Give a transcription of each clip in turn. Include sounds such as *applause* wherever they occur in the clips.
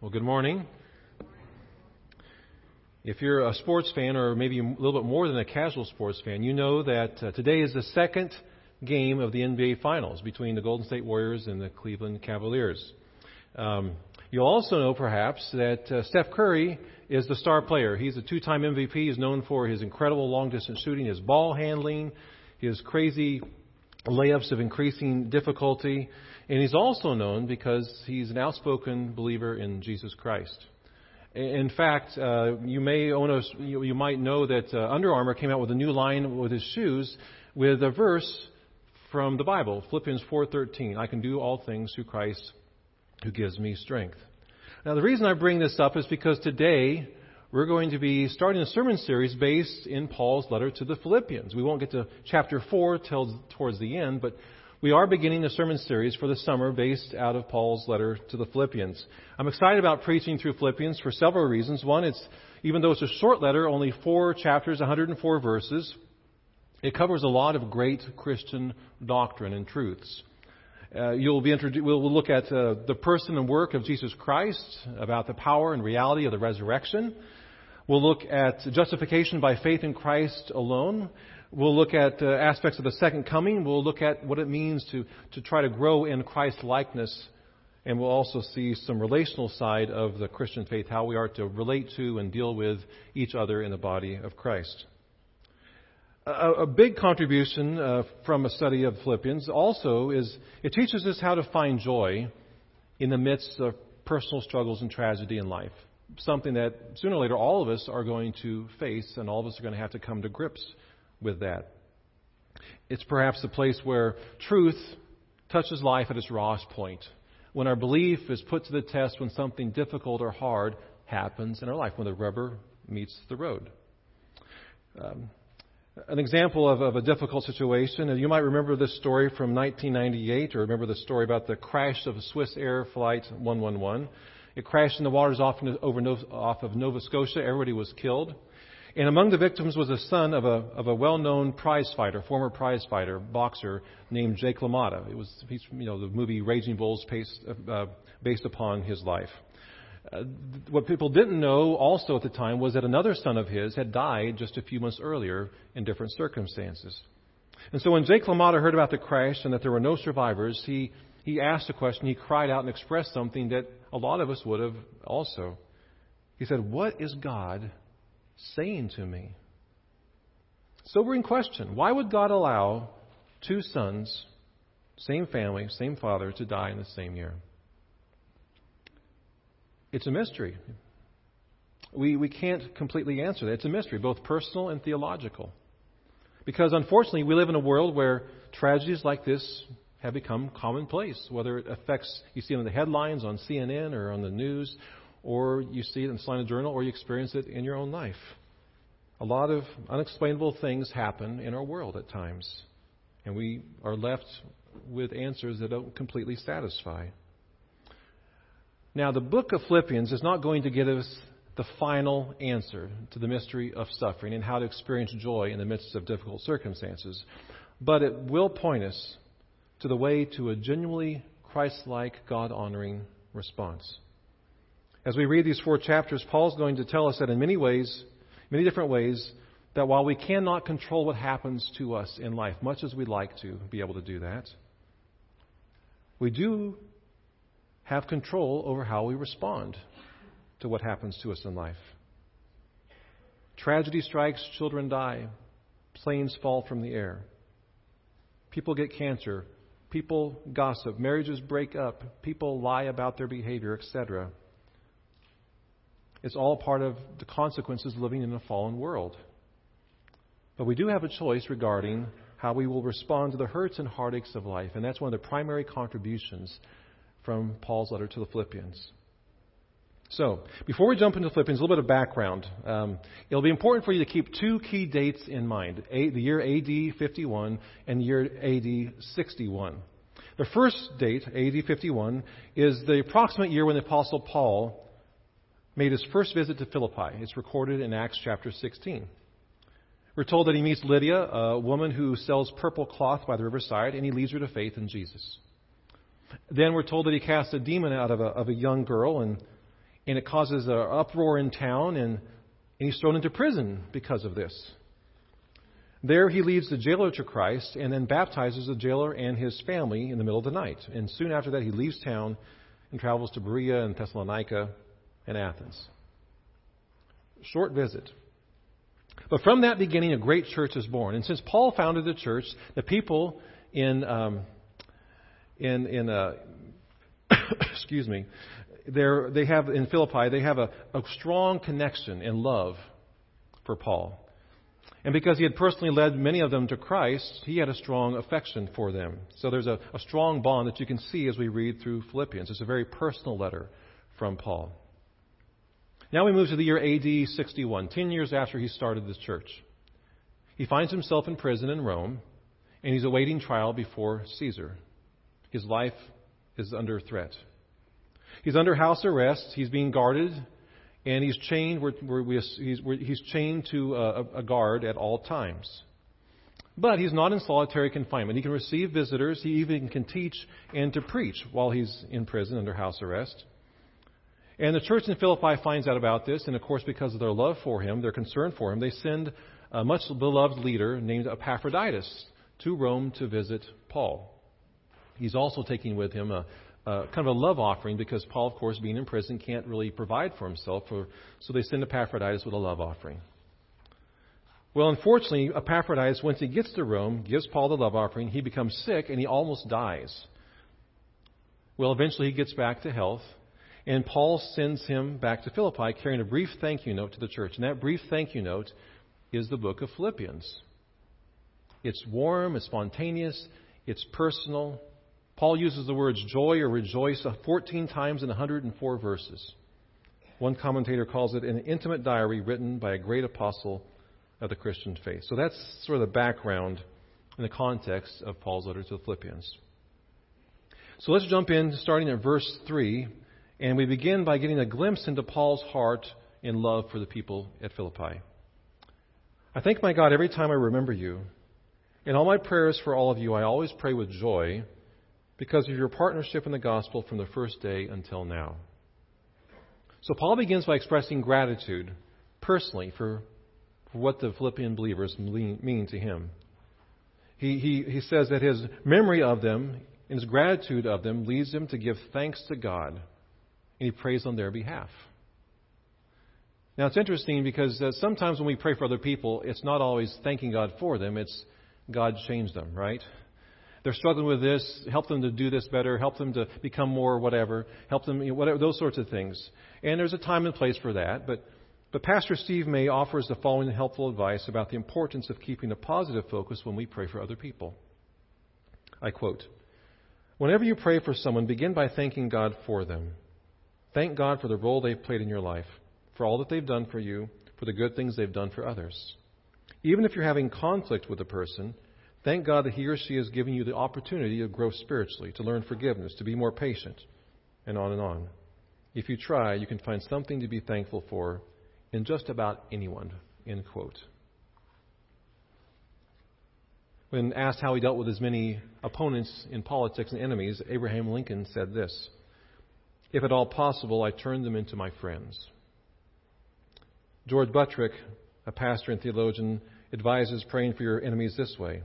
Well, good morning. If you're a sports fan, or maybe a little bit more than a casual sports fan, you know that uh, today is the second game of the NBA Finals between the Golden State Warriors and the Cleveland Cavaliers. Um, you'll also know, perhaps, that uh, Steph Curry is the star player. He's a two-time MVP. He's known for his incredible long-distance shooting, his ball handling, his crazy layups of increasing difficulty, and he's also known because he's an outspoken believer in Jesus Christ. In fact, uh, you may own a, you, you might know that uh, Under Armour came out with a new line with his shoes with a verse from the Bible, Philippians 4:13. I can do all things through Christ who gives me strength. Now, the reason I bring this up is because today we're going to be starting a sermon series based in Paul's letter to the Philippians. We won't get to chapter 4 till towards the end, but we are beginning a sermon series for the summer based out of Paul's letter to the Philippians. I'm excited about preaching through Philippians for several reasons. One, it's even though it's a short letter, only four chapters, 104 verses, it covers a lot of great Christian doctrine and truths. Uh, you'll be introdu- we'll look at uh, the person and work of Jesus Christ, about the power and reality of the resurrection. We'll look at justification by faith in Christ alone. We'll look at uh, aspects of the second coming. We'll look at what it means to, to try to grow in Christ likeness. And we'll also see some relational side of the Christian faith, how we are to relate to and deal with each other in the body of Christ. A, a big contribution uh, from a study of Philippians also is it teaches us how to find joy in the midst of personal struggles and tragedy in life. Something that sooner or later all of us are going to face, and all of us are going to have to come to grips with that. It's perhaps the place where truth touches life at its rawest point. When our belief is put to the test, when something difficult or hard happens in our life, when the rubber meets the road. Um, an example of, of, a difficult situation, and you might remember this story from 1998, or remember the story about the crash of a Swissair Flight 111. It crashed in the waters off, over, off of Nova Scotia. Everybody was killed. And among the victims was a son of a, of a well-known prize fighter, former prize fighter, boxer named Jake LaMotta. It was, he's, you know, the movie Raging Bulls based, uh, based upon his life. Uh, what people didn't know also at the time was that another son of his had died just a few months earlier in different circumstances. And so when Jake LaMotta heard about the crash and that there were no survivors, he, he asked a question. He cried out and expressed something that a lot of us would have also. He said, What is God saying to me? Sobering question. Why would God allow two sons, same family, same father, to die in the same year? It's a mystery. We, we can't completely answer that. It's a mystery, both personal and theological. Because unfortunately, we live in a world where tragedies like this have become commonplace, whether it affects, you see it in the headlines on CNN or on the news, or you see it in the Salina Journal, or you experience it in your own life. A lot of unexplainable things happen in our world at times, and we are left with answers that don't completely satisfy. Now, the book of Philippians is not going to give us the final answer to the mystery of suffering and how to experience joy in the midst of difficult circumstances, but it will point us to the way to a genuinely Christ like, God honoring response. As we read these four chapters, Paul's going to tell us that in many ways, many different ways, that while we cannot control what happens to us in life, much as we'd like to be able to do that, we do have control over how we respond to what happens to us in life. Tragedy strikes, children die, planes fall from the air, people get cancer, people gossip, marriages break up, people lie about their behavior, etc. It's all part of the consequences of living in a fallen world. But we do have a choice regarding how we will respond to the hurts and heartaches of life, and that's one of the primary contributions from Paul's letter to the Philippians. So, before we jump into Philippians, a little bit of background. Um, it'll be important for you to keep two key dates in mind a, the year AD 51 and the year AD 61. The first date, AD 51, is the approximate year when the Apostle Paul made his first visit to Philippi. It's recorded in Acts chapter 16. We're told that he meets Lydia, a woman who sells purple cloth by the riverside, and he leads her to faith in Jesus. Then we're told that he casts a demon out of a, of a young girl, and And it causes an uproar in town, and, and he's thrown into prison because of this. There he leads the jailer to Christ and then baptizes the jailer and his family in the middle of the night. And soon after that, he leaves town and travels to Berea and Thessalonica and Athens. Short visit. But from that beginning, a great church is born. And since Paul founded the church, the people in um, in in uh, *coughs* excuse me, they have in Philippi they have a, a strong connection and love for Paul. And because he had personally led many of them to Christ, he had a strong affection for them. So there's a, a strong bond that you can see as we read through Philippians. It's a very personal letter from Paul. Now we move to the year AD 61, 10 years after he started this church. He finds himself in prison in Rome, and he's awaiting trial before Caesar. His life is under threat. He's under house arrest. He's being guarded, and he's chained. he's, he's, chained to a, a guard at all times. But he's not in solitary confinement. He can receive visitors. He even can teach and to preach while he's in prison under house arrest. And the church in Philippi finds out about this, and of course, because of their love for him, their concern for him, they send a much beloved leader named Epaphroditus to Rome to visit Paul. He's also taking with him a, a kind of a love offering because Paul, of course, being in prison, can't really provide for himself, so they send Epaphroditus with a love offering. Well, unfortunately, Epaphroditus, once he gets to Rome, gives Paul the love offering, he becomes sick, and he almost dies. Well, eventually he gets back to health, and Paul sends him back to Philippi carrying a brief thank you note to the church. And that brief thank you note is the book of Philippians. It's warm, it's spontaneous, it's personal. Paul uses the words joy or rejoice 14 times in 104 verses. One commentator calls it an intimate diary written by a great apostle of the Christian faith. So that's sort of the background in the context of Paul's letter to the Philippians. So let's jump in, starting at verse 3 and we begin by getting a glimpse into Paul's heart and love for the people at Philippi. I thank my God every time I remember you. In all my prayers for all of you, I always pray with joy because of your partnership in the gospel from the first day until now. So Paul begins by expressing gratitude personally for, for what the Philippian believers mean to him. He, he, he says that his memory of them and his gratitude of them leads him to give thanks to God and he prays on their behalf. Now, it's interesting because uh, sometimes when we pray for other people, it's not always thanking God for them, it's God changed them, right? They're struggling with this, help them to do this better, help them to become more whatever, help them, you know, whatever, those sorts of things. And there's a time and place for that, but, but Pastor Steve May offers the following helpful advice about the importance of keeping a positive focus when we pray for other people. I quote, Whenever you pray for someone, begin by thanking God for them. Thank God for the role they've played in your life, for all that they've done for you, for the good things they've done for others. Even if you're having conflict with a person, thank God that he or she has given you the opportunity to grow spiritually, to learn forgiveness, to be more patient, and on and on. If you try, you can find something to be thankful for in just about anyone. End quote. When asked how he dealt with his many opponents in politics and enemies, Abraham Lincoln said this if at all possible, I turn them into my friends. George Buttrick, a pastor and theologian, advises praying for your enemies this way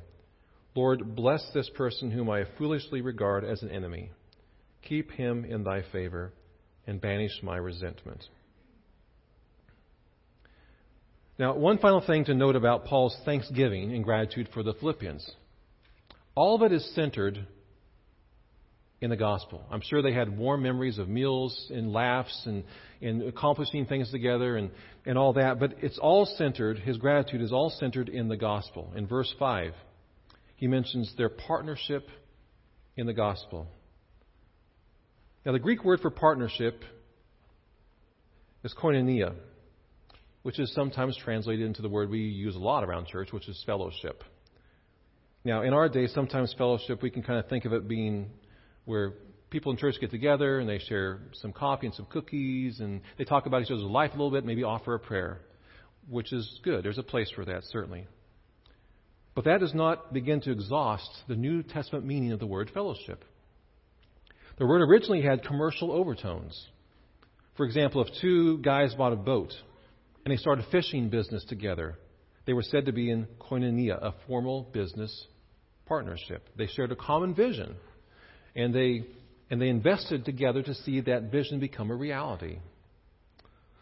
Lord, bless this person whom I foolishly regard as an enemy. Keep him in thy favor and banish my resentment. Now, one final thing to note about Paul's thanksgiving and gratitude for the Philippians. All of it is centered in the gospel. I'm sure they had warm memories of meals and laughs and, and accomplishing things together and, and all that, but it's all centered, his gratitude is all centered in the gospel. In verse 5, he mentions their partnership in the gospel. Now, the Greek word for partnership is koinonia, which is sometimes translated into the word we use a lot around church, which is fellowship. Now, in our day, sometimes fellowship, we can kind of think of it being where people in church get together and they share some coffee and some cookies and they talk about each other's life a little bit, maybe offer a prayer, which is good. There's a place for that, certainly. But that does not begin to exhaust the New Testament meaning of the word fellowship. The word originally had commercial overtones. For example, if two guys bought a boat and they started a fishing business together, they were said to be in koinonia, a formal business partnership. They shared a common vision, and they, and they invested together to see that vision become a reality.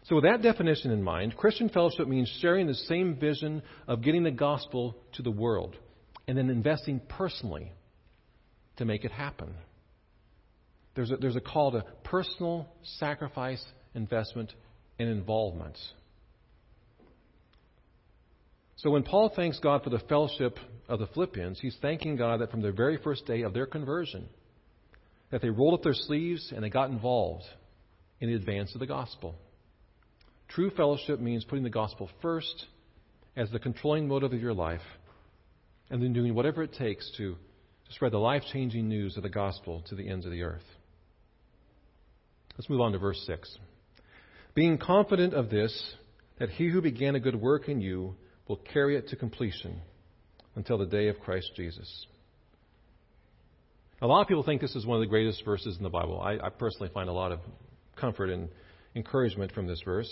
So, with that definition in mind, Christian fellowship means sharing the same vision of getting the gospel to the world and then investing personally to make it happen. There's a, there's a call to personal sacrifice, investment, and involvement. So when Paul thanks God for the fellowship of the Philippians, he's thanking God that from the very first day of their conversion, that they rolled up their sleeves and they got involved in the advance of the gospel. True fellowship means putting the gospel first as the controlling motive of your life and then doing whatever it takes to, to spread the life changing news of the gospel to the ends of the earth. Let's move on to verse 6. Being confident of this, that he who began a good work in you will carry it to completion until the day of Christ Jesus. A lot of people think this is one of the greatest verses in the Bible. I, I personally find a lot of comfort and encouragement from this verse.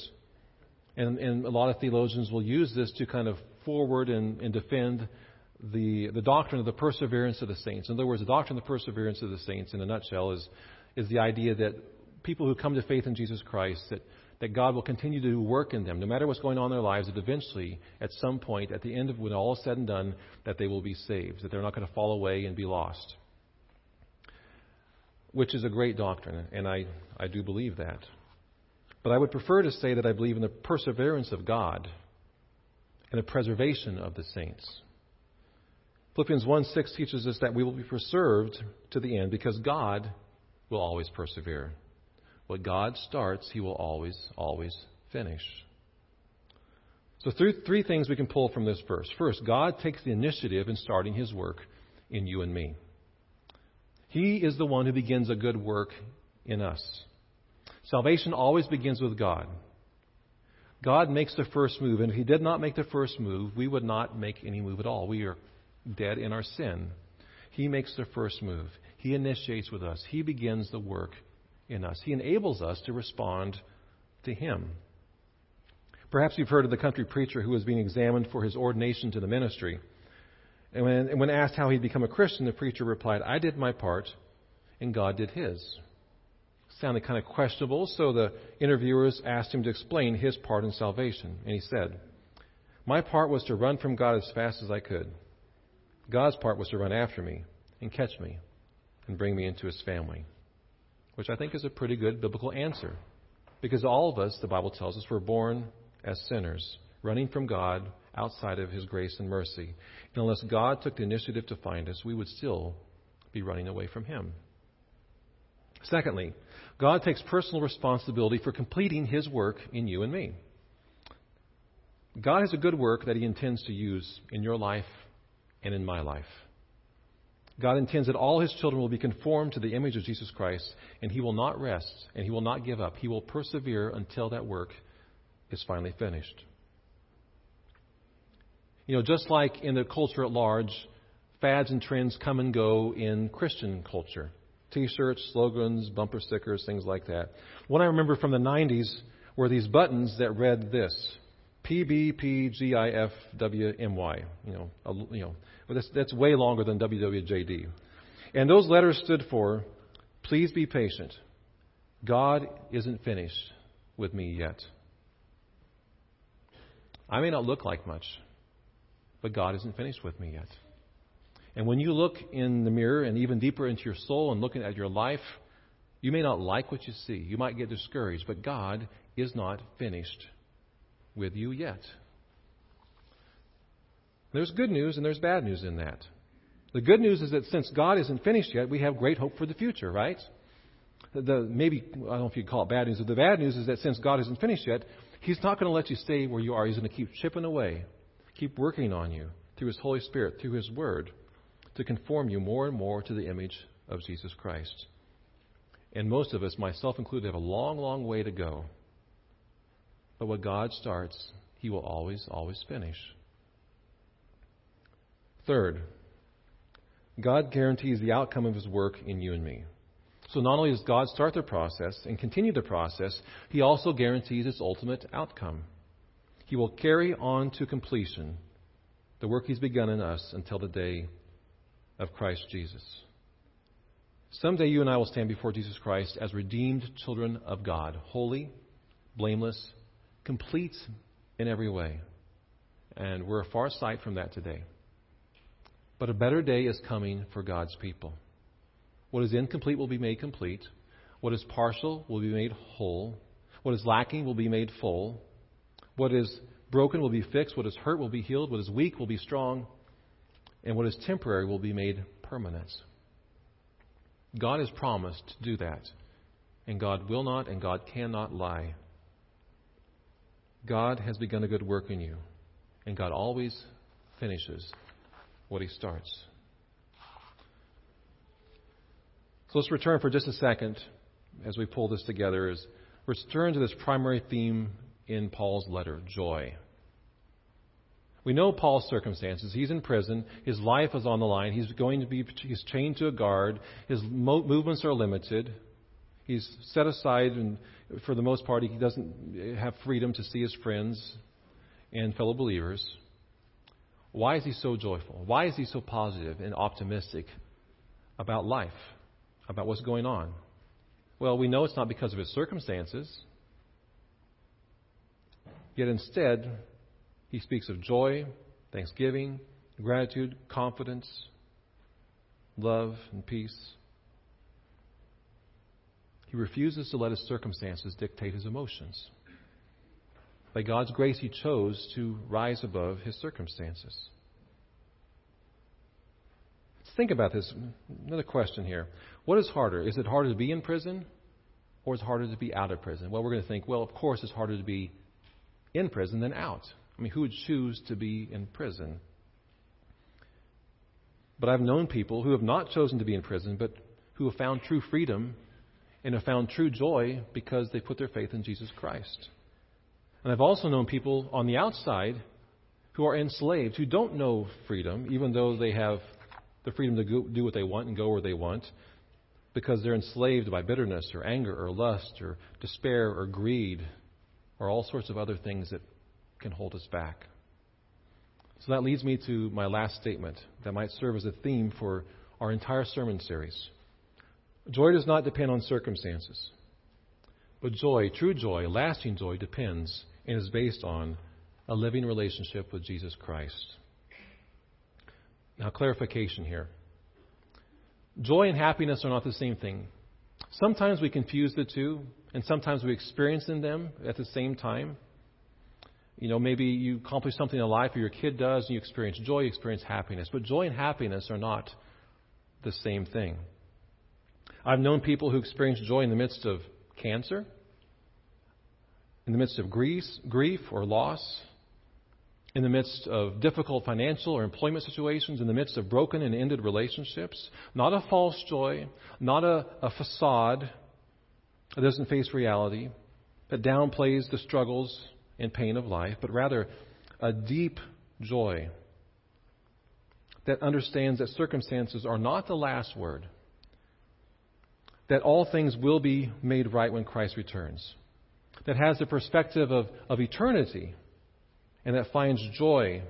And, and, a lot of theologians will use this to kind of forward and, and defend the, the doctrine of the perseverance of the saints. In other words, the doctrine of the perseverance of the saints, in a nutshell, is, is the idea that people who come to faith in Jesus Christ, that, that God will continue to work in them, no matter what's going on in their lives, that eventually, at some point, at the end of when all is said and done, that they will be saved, that they're not going to fall away and be lost. Which is a great doctrine, and I, I do believe that. But I would prefer to say that I believe in the perseverance of God and the preservation of the saints. Philippians 1 6 teaches us that we will be preserved to the end because God will always persevere. What God starts, He will always, always finish. So, three, three things we can pull from this verse. First, God takes the initiative in starting His work in you and me. He is the one who begins a good work in us. Salvation always begins with God. God makes the first move, and if He did not make the first move, we would not make any move at all. We are dead in our sin. He makes the first move. He initiates with us. He begins the work in us. He enables us to respond to Him. Perhaps you've heard of the country preacher who was being examined for his ordination to the ministry. And when, and when asked how he'd become a Christian, the preacher replied, I did my part, and God did his. Sounded kind of questionable, so the interviewers asked him to explain his part in salvation. And he said, My part was to run from God as fast as I could. God's part was to run after me and catch me and bring me into his family which I think is a pretty good biblical answer. Because all of us, the Bible tells us, were born as sinners, running from God outside of His grace and mercy. And unless God took the initiative to find us, we would still be running away from Him. Secondly, God takes personal responsibility for completing His work in you and me. God has a good work that He intends to use in your life and in my life. God intends that all his children will be conformed to the image of Jesus Christ, and he will not rest and he will not give up. He will persevere until that work is finally finished. You know, just like in the culture at large, fads and trends come and go in Christian culture. T shirts, slogans, bumper stickers, things like that. One I remember from the 90s were these buttons that read this PBPGIFWMY. You know, a, you know, that's, that's way longer than WWJD. And those letters stood for, please be patient. God isn't finished with me yet. I may not look like much, but God isn't finished with me yet. And when you look in the mirror and even deeper into your soul and looking at your life, you may not like what you see. You might get discouraged, but God is not finished with you yet. There's good news and there's bad news in that. The good news is that since God isn't finished yet, we have great hope for the future, right? The, maybe, I don't know if you'd call it bad news, but the bad news is that since God isn't finished yet, He's not going to let you stay where you are. He's going to keep chipping away, keep working on you through His Holy Spirit, through His Word, to conform you more and more to the image of Jesus Christ. And most of us, myself included, have a long, long way to go. But what God starts, He will always, always finish. Third, God guarantees the outcome of His work in you and me. So not only does God start the process and continue the process, He also guarantees its ultimate outcome. He will carry on to completion the work He's begun in us until the day of Christ Jesus. Someday you and I will stand before Jesus Christ as redeemed children of God, holy, blameless, complete in every way. And we're a far sight from that today. But a better day is coming for God's people. What is incomplete will be made complete. What is partial will be made whole. What is lacking will be made full. What is broken will be fixed. What is hurt will be healed. What is weak will be strong. And what is temporary will be made permanent. God has promised to do that. And God will not and God cannot lie. God has begun a good work in you. And God always finishes what He starts. So let's return for just a second as we pull this together. Is return to this primary theme in Paul's letter joy. We know Paul's circumstances. He's in prison. His life is on the line. He's going to be he's chained to a guard. His mo- movements are limited. He's set aside, and for the most part, he doesn't have freedom to see his friends and fellow believers. Why is he so joyful? Why is he so positive and optimistic about life? about what's going on? Well, we know it's not because of his circumstances. Yet instead, he speaks of joy, thanksgiving, gratitude, confidence, love, and peace. He refuses to let his circumstances dictate his emotions. By God's grace, he chose to rise above his circumstances. Let's think about this. Another question here. What is harder? Is it harder to be in prison or is it harder to be out of prison? Well, we're going to think, well, of course it's harder to be in prison than out. I mean, who would choose to be in prison? But I've known people who have not chosen to be in prison, but who have found true freedom and have found true joy because they put their faith in Jesus Christ. And I've also known people on the outside who are enslaved, who don't know freedom, even though they have the freedom to go, do what they want and go where they want because they're enslaved by bitterness or anger or lust or despair or greed or all sorts of other things that can hold us back. So that leads me to my last statement that might serve as a theme for our entire sermon series. Joy does not depend on circumstances, but joy, true joy, lasting joy, depends and is based on a living relationship with Jesus Christ. Now, clarification here. Joy and happiness are not the same thing. Sometimes we confuse the two, and sometimes we experience in them at the same time. You know, maybe you accomplish something in life, or your kid does, and you experience joy, you experience happiness. But joy and happiness are not the same thing. I've known people who experience joy in the midst of cancer, in the midst of grief, grief or loss, in the midst of difficult financial or employment situations, in the midst of broken and ended relationships. Not a false joy, not a, a facade that doesn't face reality, that downplays the struggles and pain of life, but rather a deep joy that understands that circumstances are not the last word, that all things will be made right when Christ returns, that has the perspective of, of eternity and that finds joy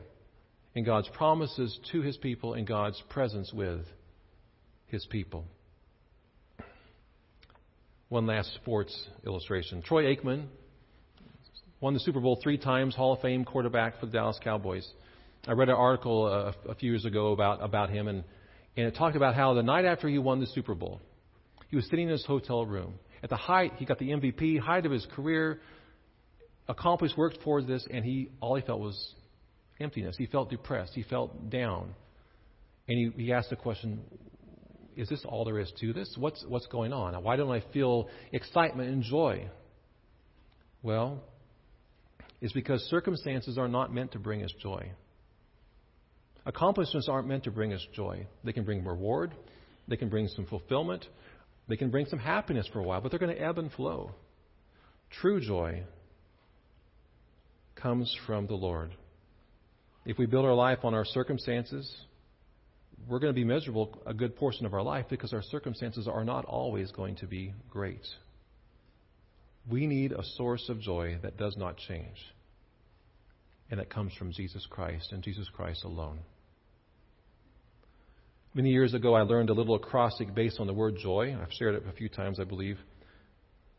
in God's promises to his people and God's presence with his people. One last sports illustration. Troy Aikman won the Super Bowl three times, Hall of Fame quarterback for the Dallas Cowboys. I read an article uh, a, a few years ago about, about him, and, and it talked about how the night after he won the Super Bowl, he was sitting in his hotel room. At the height, he got the MVP, height of his career, accomplished, worked towards this, and he all he felt was emptiness. He felt depressed. He felt down. And he, he asked the question, is this all there is to this? What's, what's going on? Why don't I feel excitement and joy? Well, it's because circumstances are not meant to bring us joy. Accomplishments aren't meant to bring us joy. They can bring reward, they can bring some fulfillment, they can bring some happiness for a while, but they're going to ebb and flow. True joy comes from the Lord. If we build our life on our circumstances, we're going to be miserable a good portion of our life because our circumstances are not always going to be great. We need a source of joy that does not change, and that comes from Jesus Christ and Jesus Christ alone. Many years ago, I learned a little acrostic based on the word joy. I've shared it a few times, I believe.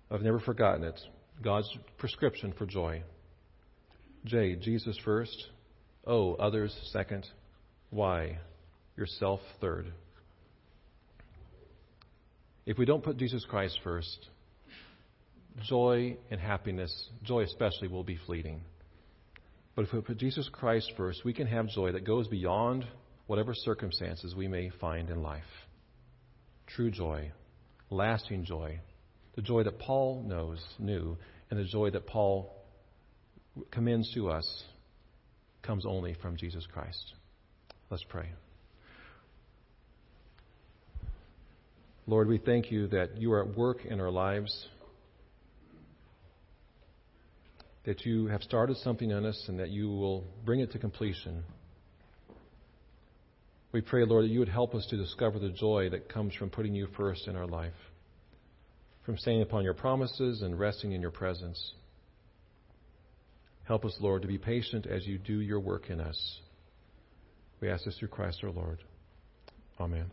I've never forgotten it. God's prescription for joy. J, Jesus first. O, others second. Y, yourself third. If we don't put Jesus Christ first, joy and happiness, joy especially, will be fleeting. But if we put Jesus Christ first, we can have joy that goes beyond whatever circumstances we may find in life. True joy, lasting joy, the joy that Paul knows, knew, and the joy that Paul commends to us comes only from Jesus Christ. Let's pray. Lord, we thank you that you are at work in our lives, that you have started something in us, and that you will bring it to completion. We pray, Lord, that you would help us to discover the joy that comes from putting you first in our life, from staying upon your promises and resting in your presence. Help us, Lord, to be patient as you do your work in us. We ask this through Christ our Lord. Amen.